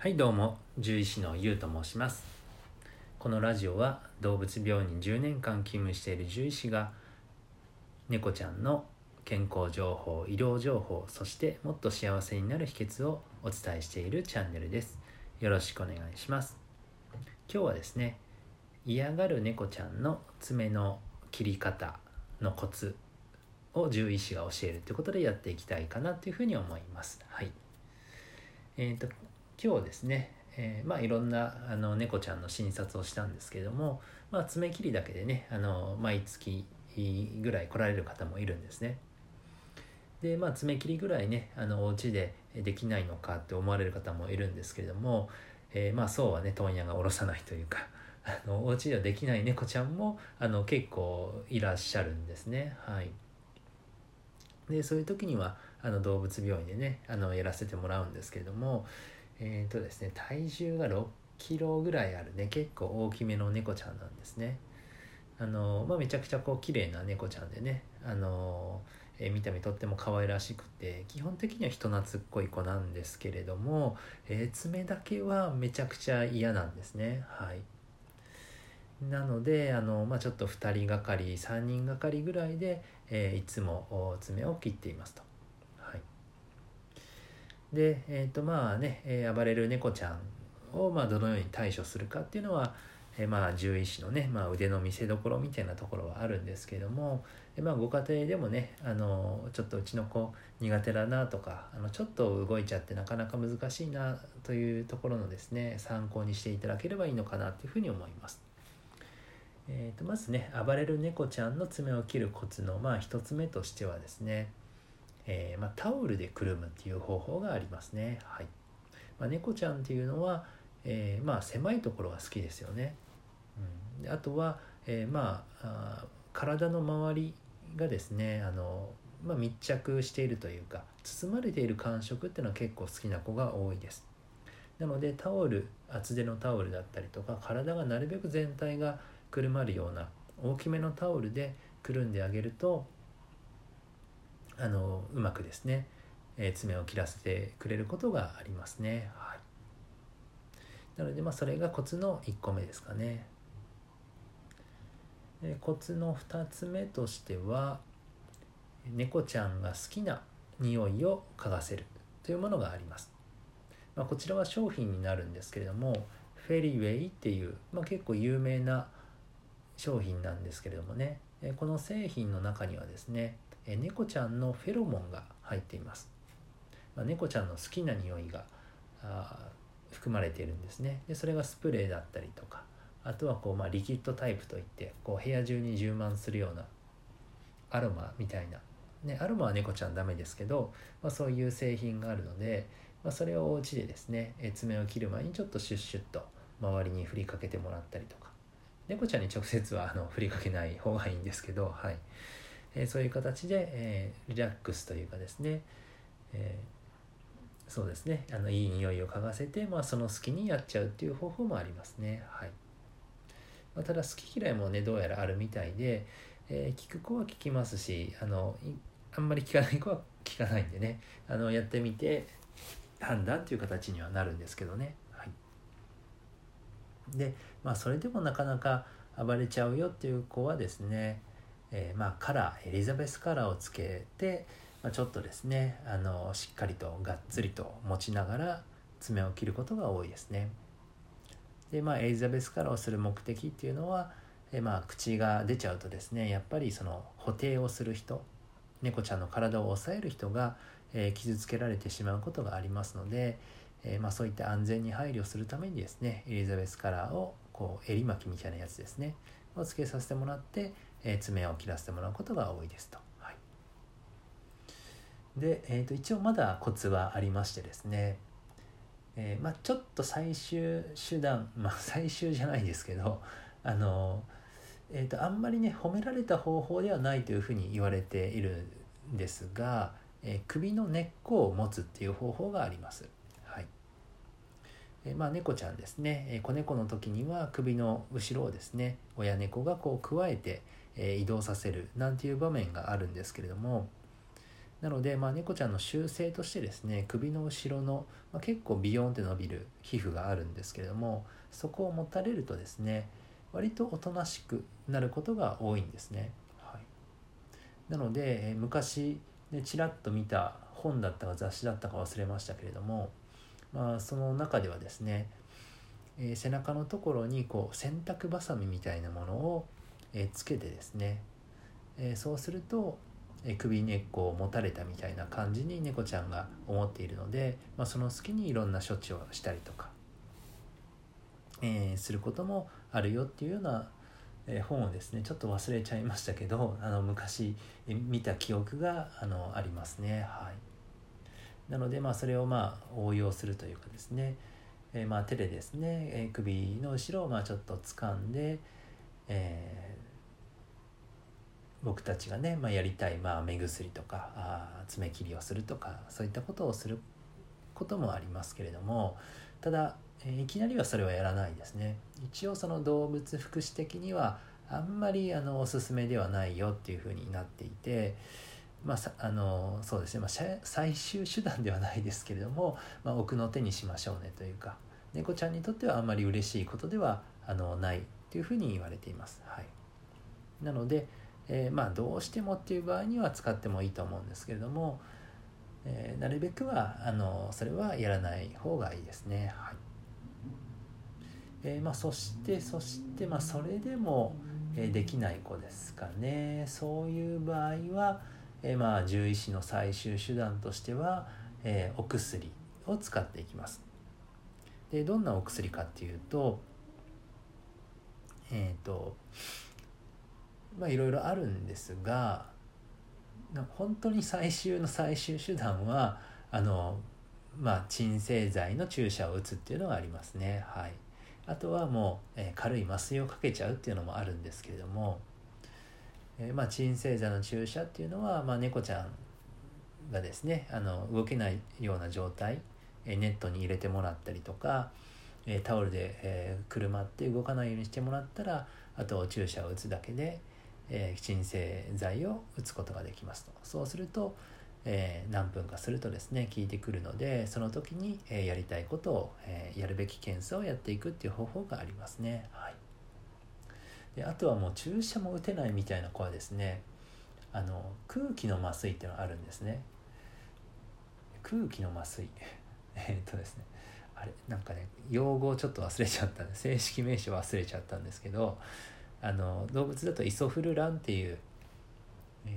はいどうも獣医師のゆうと申します。このラジオは動物病院に10年間勤務している獣医師が猫ちゃんの健康情報医療情報そしてもっと幸せになる秘訣をお伝えしているチャンネルです。よろしくお願いします。今日はですね嫌がる猫ちゃんの爪の切り方のコツを獣医師が教えるということでやっていきたいかなというふうに思います。はい。えーと今日ですね、えー、まあいろんなあの猫ちゃんの診察をしたんですけども、まあ、爪切りだけでねあの毎月ぐらい来られる方もいるんですね。でまあ爪切りぐらいねあのお家でできないのかって思われる方もいるんですけれども、えー、まあそうはね問屋が下ろさないというかあのお家ではできない猫ちゃんもあの結構いらっしゃるんですねはいでそういう時にはあの動物病院でねあのやらせてもらうんですけれども、えっ、ー、とですね体重が6キロぐらいあるね結構大きめの猫ちゃんなんですね。あのまあ、めちゃくちゃこう綺麗な猫ちゃんでねあの、えー、見た目とっても可愛らしくて基本的には人懐っこい子なんですけれども、えー、爪だけはめちゃくちゃ嫌なんですね。はい。なのであの、まあ、ちょっと2人がかり3人がかりぐらいで、えー、いつも爪を切っていますと。で、えっ、ー、とまあね、えー、暴れる猫ちゃんをまあどのように対処するかっていうのは、えー、まあ獣医師のね、まあ、腕の見せ所みたいなところはあるんですけども、まあご家庭でもねあのちょっとうちの子苦手だなとかあのちょっと動いちゃってなかなか難しいなというところのですね参考にしていただければいいのかなというふうに思います。えー、とまずね暴れる猫ちゃんの爪を切るコツのまあ一つ目としてはですねえー、まあ、タオルでくるむっていう方法がありますね。はいまあ、猫ちゃんっていうのは、えー、まあ、狭いところが好きですよね。うん、であとは、えー、まあ体の周りがですねあの、まあ、密着しているというか包まれている感触っていうのは結構好きな子が多いです。なのでタオル厚手のタオルだったりとか体がなるべく全体がくるまるような大きめのタオルでくるんであげるとあのうまくですね、えー、爪を切らせてくれることがありますね。はい、なのでまあそれがコツの1個目ですかね。でコツの2つ目としては猫ちゃんが好きな匂いを嗅がせるというものがあります。まあ、こちらは商品になるんですけれどもフェリーウェイっていう、まあ、結構有名な商品なんですけれどもねこの製品の中にはですねえ猫ちゃんのフェロモンが入っています、まあ、猫ちゃんの好きな匂いがあ含まれているんですね。でそれがスプレーだったりとかあとはこう、まあ、リキッドタイプといってこう部屋中に充満するようなアロマみたいな、ね、アロマは猫ちゃんダメですけど、まあ、そういう製品があるので、まあ、それをお家でですね爪を切る前にちょっとシュッシュッと周りに振りかけてもらったりとか。猫ちゃんに直接はあの振りかけない方がいいんですけどはい。えそういう形で、えリラックスというかですね、えそうですねあのいい匂いを嗅がせて、まあ、その好きにやっちゃうっていう方法もありますね。はいまあ、ただ好き嫌いもねどうやらあるみたいで、えー、聞く子は聞きますしあのあんまり聞かない子は聞かないんでねあのやってみて判断っていう形にはなるんですけどね。でまあそれでもなかなか暴れちゃうよっていう子はですねえー、まあカラーエリザベスカラーをつけて、まあ、ちょっとですねあのしっかりとがっつりと持ちながら爪を切ることが多いですね。でまあエリザベスカラーをする目的っていうのは、えー、まあ口が出ちゃうとですねやっぱりその補定をする人猫ちゃんの体を抑える人が、えー、傷つけられてしまうことがありますので、えー、まあ、そういった安全に配慮するためにですねエリザベスカラーをこう襟巻きみたいなやつですねをつけさせてもらってえー、爪を切らせてもらうことが多いですと。はい、で、えー、と一応まだコツはありましてですね、えー、まあ、ちょっと最終手段 まあ最終じゃないですけどあの、えーと、あんまりね褒められた方法ではないというふうに言われているんですが、え首の根っこを持つっていう方法があります。はいえまあ、猫ちゃんですね、え子猫の時には首の後ろをですね親猫がこうくわえて、え移動させるなんていう場面があるんですけれども、なので、まあ、猫ちゃんの習性としてですね首の後ろの、まあ、結構ビヨーンって伸びる皮膚があるんですけれどもそこを持たれるとですね割とおとなしくなることが多いんですね。はい、なので、え昔、ね、ちらっと見た本だったか雑誌だったか忘れましたけれども、まあ、その中ではですね、えー、背中のところにこう洗濯ばさみみたいなものを、え、つけてですね、え、そうすると、え首根っこを持たれたみたいな感じに猫ちゃんが思っているので、まあ、その隙にいろんな処置をしたりとか、えすることもあるよっていうような、え本をですねちょっと忘れちゃいましたけどあの昔見た記憶があのありますね。はいなのでまあそれをまあ応用するというかですね、えー、まあ手でですね、えー、首の後ろをまあちょっと掴んで、えー、僕たちがね、まあ、やりたい、まあ、目薬とかあ爪切りをするとかそういったことをすることもありますけれどもただ、えー、いきなりはそれはやらないですね。一応その動物福祉的にはあんまりあのおすすめではないよっていうふうになっていて、まあ、あのそうですね、まあ、最終手段ではないですけれども、まあ、奥の手にしましょうねというか猫ちゃんにとってはあんまり嬉しいことではあのないというふうに言われています。はい、なので、えー、まあ、どうしてもっていう場合には使ってもいいと思うんですけれども、えー、なるべくはあのそれはやらない方がいいですね。はいえー、まあ、そしてそして、まあ、それでも、えできない子ですかねそういう場合は、え、まあ獣医師の最終手段としては、え、お薬を使っていきます。でどんなお薬かっていうとえっ、とまあいろいろあるんですが本当に最終の最終手段はあのまあ鎮静剤の注射を打つっていうのがありますね。はい。あとはもう、えー、軽い麻酔をかけちゃうっていうのもあるんですけれどもえー、まあ、鎮静剤の注射っていうのは、まあ、猫ちゃんがですねあの動けないような状態、えー、ネットに入れてもらったりとか、え、タオルで、えー、くるまって動かないようにしてもらったらあと注射を打つだけで、えー、鎮静剤を打つことができますと。そうすると、えー、何分かするとですね効いてくるのでその時に、えー、やりたいことを、え、やるべき検査をやっていくっていう方法がありますね。はい。であとはもう注射も打てないみたいな子はですねあの空気の麻酔っていうのがあるんですね。空気の麻酔。えっとですねあれなんかね用語をちょっと忘れちゃったんで正式名称忘れちゃったんですけどあの動物だとイソフルランっていう、え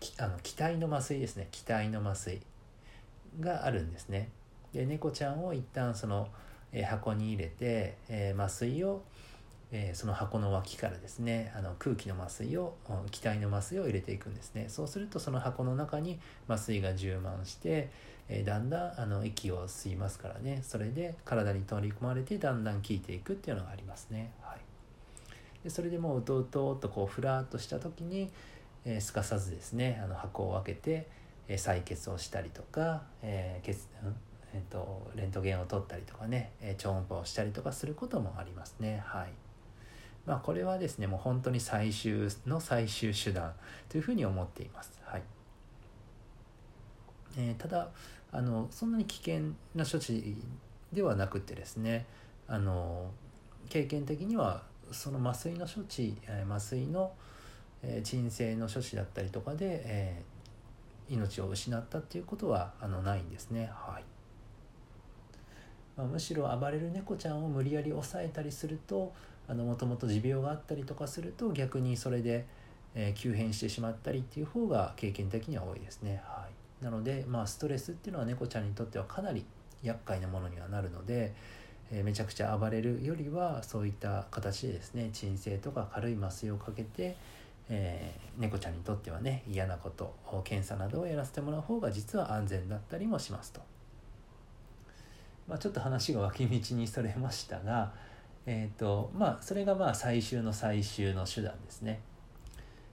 ー、あの気体の麻酔ですね。気体の麻酔があるんですね。で猫ちゃんを一旦その、えー、箱に入れて、えー、麻酔をえー、その箱の脇からですねあの空気の麻酔を気体の麻酔を入れていくんですね。そうするとその箱の中に麻酔が充満して、えー、だんだんあの息を吸いますからね。それで体に取り込まれてだんだん効いていくっていうのがありますね、はい、でそれでもうとうとうとこうふらっとした時に、えー、すかさずですねあの箱を開けて、え採血をしたりとか、えー、血えーと、レントゲンを取ったりとかね、え超音波をしたりとかすることもありますねはい。まあ、これはですねもう本当に最終の最終手段というふうに思っています。はいえー、ただあのそんなに危険な処置ではなくてですねあの経験的にはその麻酔の処置麻酔の、え、鎮静の処置だったりとかで、え、命を失ったっていうことはあのないんですね。はいまあ、むしろ暴れる猫ちゃんを無理やり抑えたりするともともと持病があったりとかすると逆にそれで、えー、急変してしまったりっていう方が経験的には多いですね。はい、なので、まあ、ストレスっていうのは猫ちゃんにとってはかなり厄介なものにはなるので、え、めちゃくちゃ暴れるよりはそういった形でですね鎮静とか軽い麻酔をかけて、えー、猫ちゃんにとってはね嫌なこと検査などをやらせてもらう方が実は安全だったりもしますと。まあ、ちょっと話が脇道にそれましたが、えーとまあ、それがまあ最終の最終の手段ですね。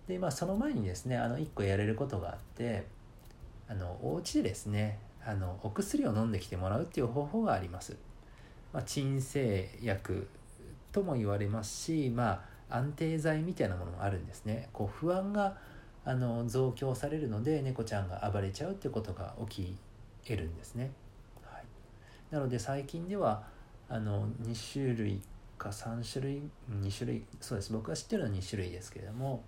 でまあその前にですねあの1個やれることがあってあのお家でですねあのお薬を飲んできてもらうっていう方法があります。まあ、鎮静薬とも言われますし、まあ、安定剤みたいなものもあるんですね。こう不安があの増強されるので猫ちゃんが暴れちゃうっていうことが起き得るんですね。はい、なので最近ではあの2種類か3種類2種類そうです僕が知ってるのは2種類ですけれども、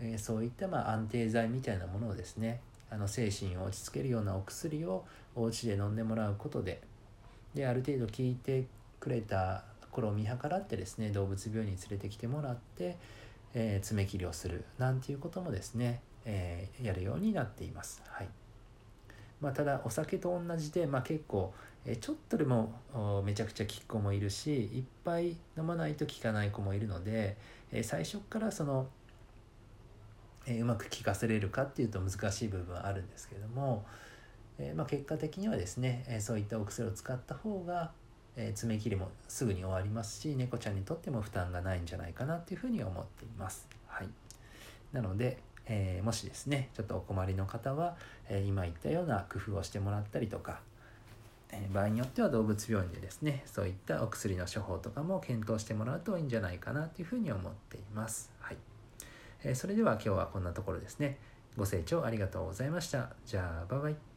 えー、そういったまあ安定剤みたいなものをですねあの精神を落ち着けるようなお薬をお家で飲んでもらうことでである程度効いてくれた頃を見計らってですね動物病院に連れてきてもらって、えー、爪切りをするなんていうこともですね、えー、やるようになっています。はいまあ、ただお酒と同じで、まあ、結構、えちょっとでもめちゃくちゃ効く子もいるしいっぱい飲まないと効かない子もいるので、え最初からその、えうまく効かせれるかっていうと難しい部分はあるんですけども、えまあ、結果的にはですね、えそういったお薬を使った方が、え爪切りもすぐに終わりますし猫ちゃんにとっても負担がないんじゃないかなっていうふうに思っています。はい、なので、え、もしですねちょっとお困りの方は、え、今言ったような工夫をしてもらったりとか、え、場合によっては動物病院でですねそういったお薬の処方とかも検討してもらうといいんじゃないかなというふうに思っています。はいえそれでは今日はこんなところですね。ご清聴ありがとうございました。じゃあバイバイ。